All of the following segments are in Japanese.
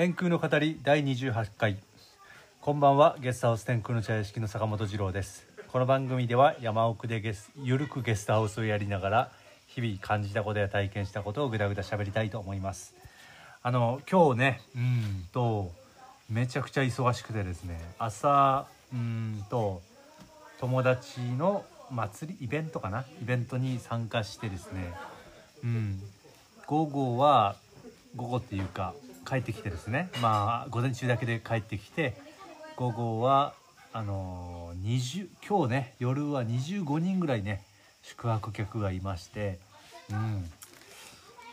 天空の語り第28回。こんばんはゲストハウス天空の茶屋敷の坂本二郎です。この番組では山奥でゲスゆるくゲストハウスをやりながら日々感じたことや体験したことをぐだぐだ喋りたいと思います。あの今日ねうん。とめちゃくちゃ忙しくてですね朝うんと友達の祭りイベントかな？イベントに参加してですねうん午後は午後っていうか帰ってきてですね。まあ午前中だけで帰ってきて午後はあのー20今日ね夜は25人ぐらいね宿泊客がいましてうん、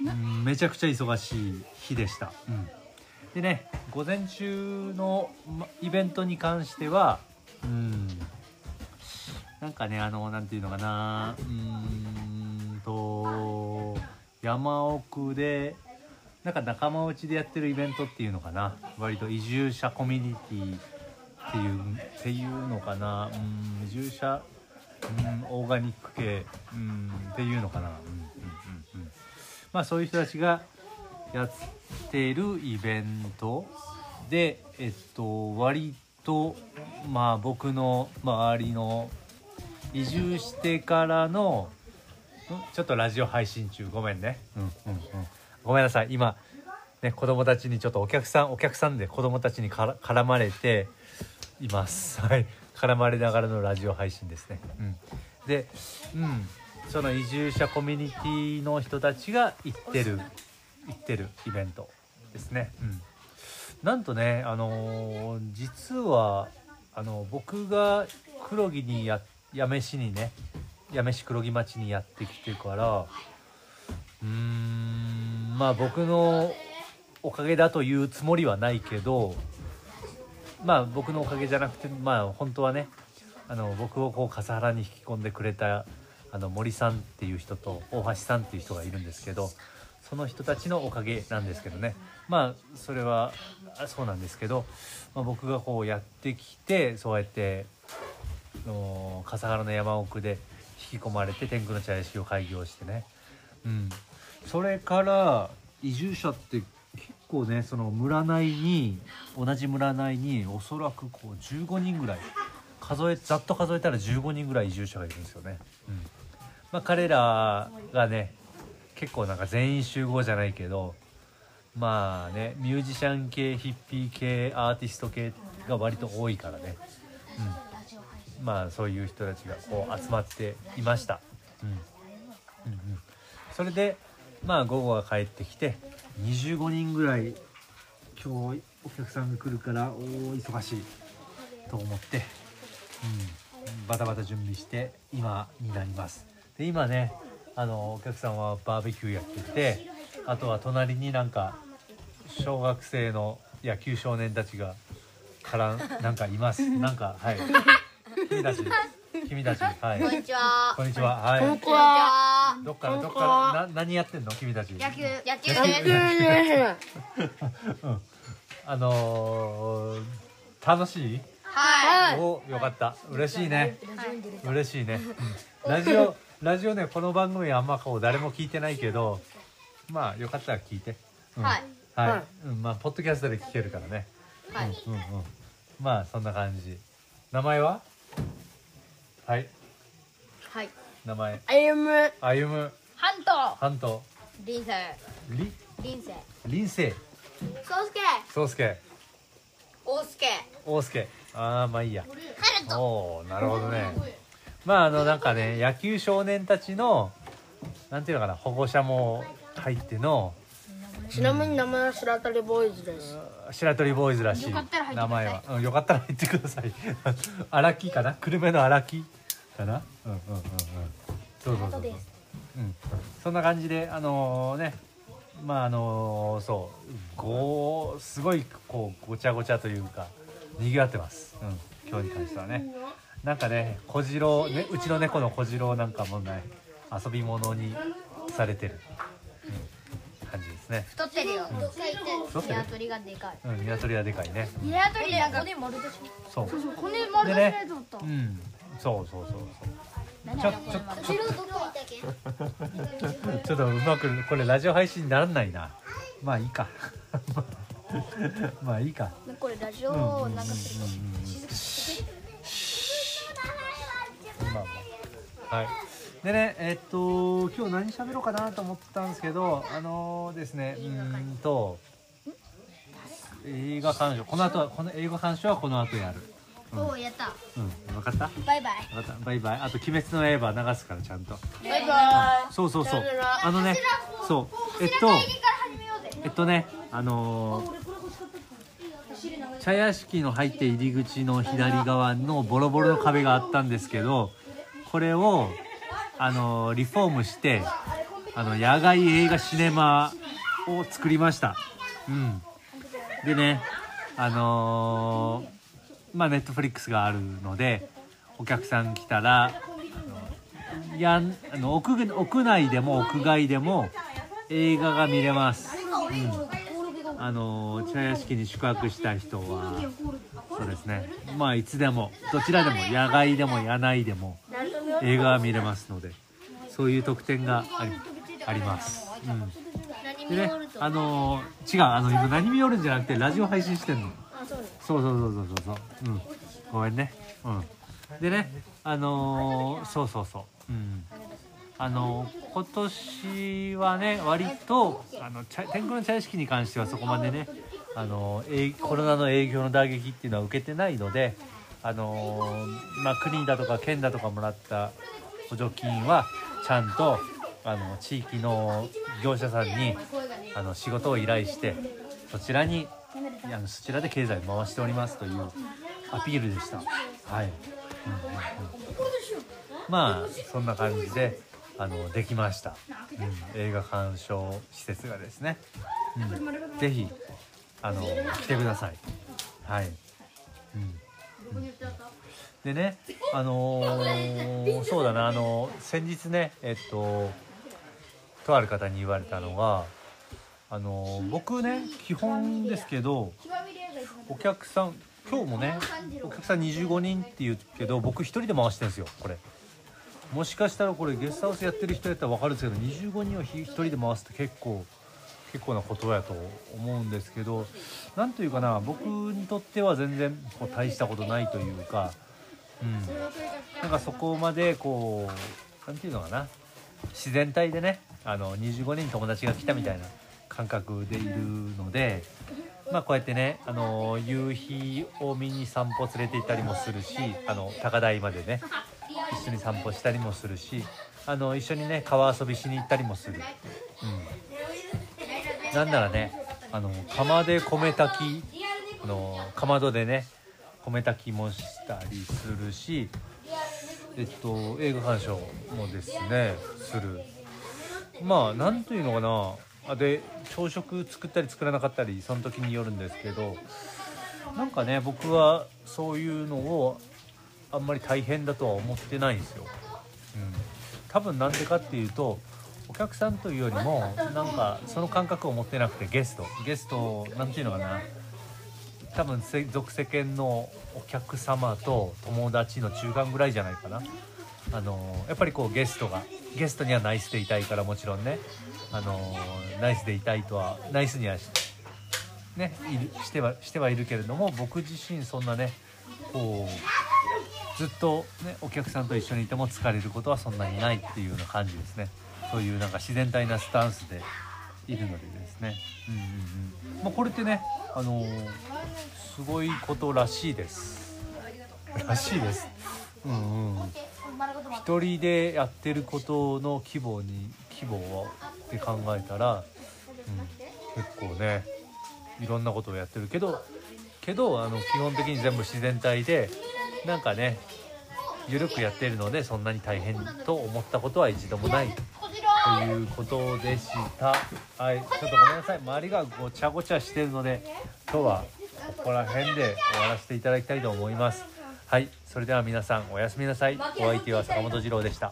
うんめちゃくちゃ忙しい日でした、うん、でね午前中のまイベントに関してはうん。なんかねあのなんていうのかな。うーんと山奥でなんか仲間内でやってるイベントっていうのかな。割と移住者コミュニティっていうっていうのかな。うん移住者うんオーガニック系うんっていうのかな。うんうんうんまあそういう人たちがやってるイベントでえっと割とまあ僕の周りの移住してからのちょっとラジオ配信中。ごめんね、うんうんうん、ごめんなさい。今ね子供たちにちょっとお客さんお客さんで子供たちに絡まれています。はい。絡まれながらのラジオ配信ですね、うん、で、うん、その移住者コミュニティの人たちが行ってる行ってるイベントですね、うん、なんとねあのー実はあの僕が黒木にや八女市にね八女市黒木町にやってきてからうーんまあ僕のおかげだというつもりはないけどまあ僕のおかげじゃなくてまあ本当はねあの僕をこう笠原に引き込んでくれたあの森さんっていう人と大橋さんっていう人がいるんですけどその人たちのおかげなんですけどね。まあそれはそうなんですけど、まあ、僕がこうやってきてそうやっての笠原の山奥で引き込まれて天狗の茶屋敷を開業してね、うん、それから移住者って結構ねその村内に同じ村内におそらくこう15人ぐらい数えざっと数えたら15人ぐらい移住者がいるんですよね。うん。まあ、彼らがね結構なんか全員集合じゃないけどまあねミュージシャン系ヒッピー系アーティスト系が割と多いからね、うん、まあそういう人たちがこう集まっていました、うん。うんうん、それでまあ午後は帰ってきて25人ぐらい今日お客さんが来るからおー忙しいと思って、うん、バタバタ準備して今になります。で今ねあのお客さんはバーベキューやっててあとは隣になんか小学生の野球少年たちがからなんかいます。なんかはい。君たち君たちはい。こんにちは。こんにちははい。こんにちは。どっからどっからな何やってんの？君たち。野球、野球です。うん。あのー楽しい？はおよかった。嬉しいね。嬉しいね、うん。ラジオラジオねこの番組あんまこう誰も聞いてないけどまあよかったら聞いて、い。うん。はい。はい、うん、まあポッドキャストで聞けるからね、はい。うんうんうん。まあそんな感じ。名前は？はい。はい。名前。歩。む歩。むハント。ハントリンセ。り？リンセ。林生。ソウスケ。宗介。オウスケ。大介ああまあいいや。ハルト。おおなるほどね。まああのなんかね野球少年たちのなんていうのかな保護者も入ってのちなみに名前は白鳥ボーイズです。白鳥ボーイズらしいよかったら入ってください。名前は、うん、よかったら入ってください。荒木かな？久留米の荒木かな？うんうんうんうん。そうそうそうそう。うん。そんな感じであのね。まああのそう。ごすごいこうごちゃごちゃというか賑わってます、うん、今日に関してはね。なんかね小次郎、ね、うちの猫の小次郎なんかもね遊び物にされてる、うん、感じですね。太ってるよ。太ってる。鶏がでかい。うん、鶏はでかいね。鶏なん。か骨丸でしそう。ょ。骨丸でね、うん、そうそうそうそう。何ちょちょちょ ちょっとうまくこれラジオ配信にならないな。まあいいか。まあいいか。これラジオを流すまあまあはい。でねえっと今日何喋ろうかなと思ったんですけどあのですねうーんと映画鑑賞。この後はこの映画鑑賞はこの後やるおおやった。うん。分かった？バイバイ。分かった。バイバイ。あと「鬼滅の刃」流すからちゃんと。バイバそうそうそう。あのねそう。えっとえっとねあのー茶屋敷の入って入り口の左側のボロボロの壁があったんですけどこれをあのーリフォームしてあの野外映画シネマを作りました。うん。でねあのーまあネットフリックスがあるのでお客さん来たらあのやあの屋屋内でも屋外でも映画が見れます、うん、あの茶屋敷に宿泊した人はそうですね。まあいつでもどちらでも野外でも野内でも映画が見れますのでそういう特典がありあります、うん、でねあの違うあの今何見よるんじゃなくてラジオ配信してんの。そうそうそうそうそうそう。うん。ごめんね。うん。でねあのーそうそうそう。うん。あのー今年はね割とあの天狗の茶屋敷に関してはそこまでねあのーコロナの営業の打撃っていうのは受けてないのであのまあ国だとか県だとかもらった補助金はちゃんとあの地域の業者さんにあの仕事を依頼してそちらにあのそちらで経済回しておりますというアピールでした。はい。うんうんうんまあそんな感じであのできました、うん、映画鑑賞施設がですね、うん、ぜひあの来てください。はい。うんうんでね、あのーそうだな、あの先日ね、えっと、とある方に言われたのが、あの僕ね、基本ですけど、お客さん、今日もね、お客さん25人って言うけど、僕一人で回してるんですよ、これ。もしかしたらこれゲストハウスやってる人やったら分かるんですけど、25人を一人で回すって結構、結構なことやと思うんですけど、なんというかな、僕にとっては全然こう大したことないというか、うん、なんかそこまでこうなんていうのかな自然体でねあの25人友達が来たみたいな感覚でいるのでまあこうやってねあの夕日を見に散歩連れて行ったりもするしあの高台までね一緒に散歩したりもするしあの一緒にね川遊びしに行ったりもする、うん、なんならねあの釜で米炊きあのかまどでね米炊きもしたりするしえっと映画鑑賞もですねする。まあなんというのかな。で朝食作ったり作らなかったりその時によるんですけどなんかね僕はそういうのをあんまり大変だとは思ってないんですよ、うん、多分なんでかっていうとお客さんというよりもなんかその感覚を持ってなくてゲスト。ゲストなんていうのかな。多分俗世間のお客様と友達の中間ぐらいじゃないかな。あのやっぱりこうゲストが。ゲストにはナイスでいたいからもちろんね。あのナイスでいたいとはナイスにはし,、ね、いるしてはしてはいるけれども僕自身そんなねこうずっと、ね、お客さんと一緒にいても疲れることはそんなにないっていうような感じですね。そういうなんか自然体なスタンスでいるのでですね。うんうんうん。まあこれってねあのすごいことらしいです。らしいです。うんうん。一人でやってることの規模に規模をって考えたら、うん、結構ねいろんなことをやってるけどけどあの基本的に全部自然体でなんかね緩くやってるのでそんなに大変と思ったことは一度もないということでした。はいちょっとごめんなさい。周りがごちゃごちゃしてるので今日はここら辺で終わらせていただきたいと思います。はいそれでは皆さんおやすみなさい。お相手は坂本二郎でした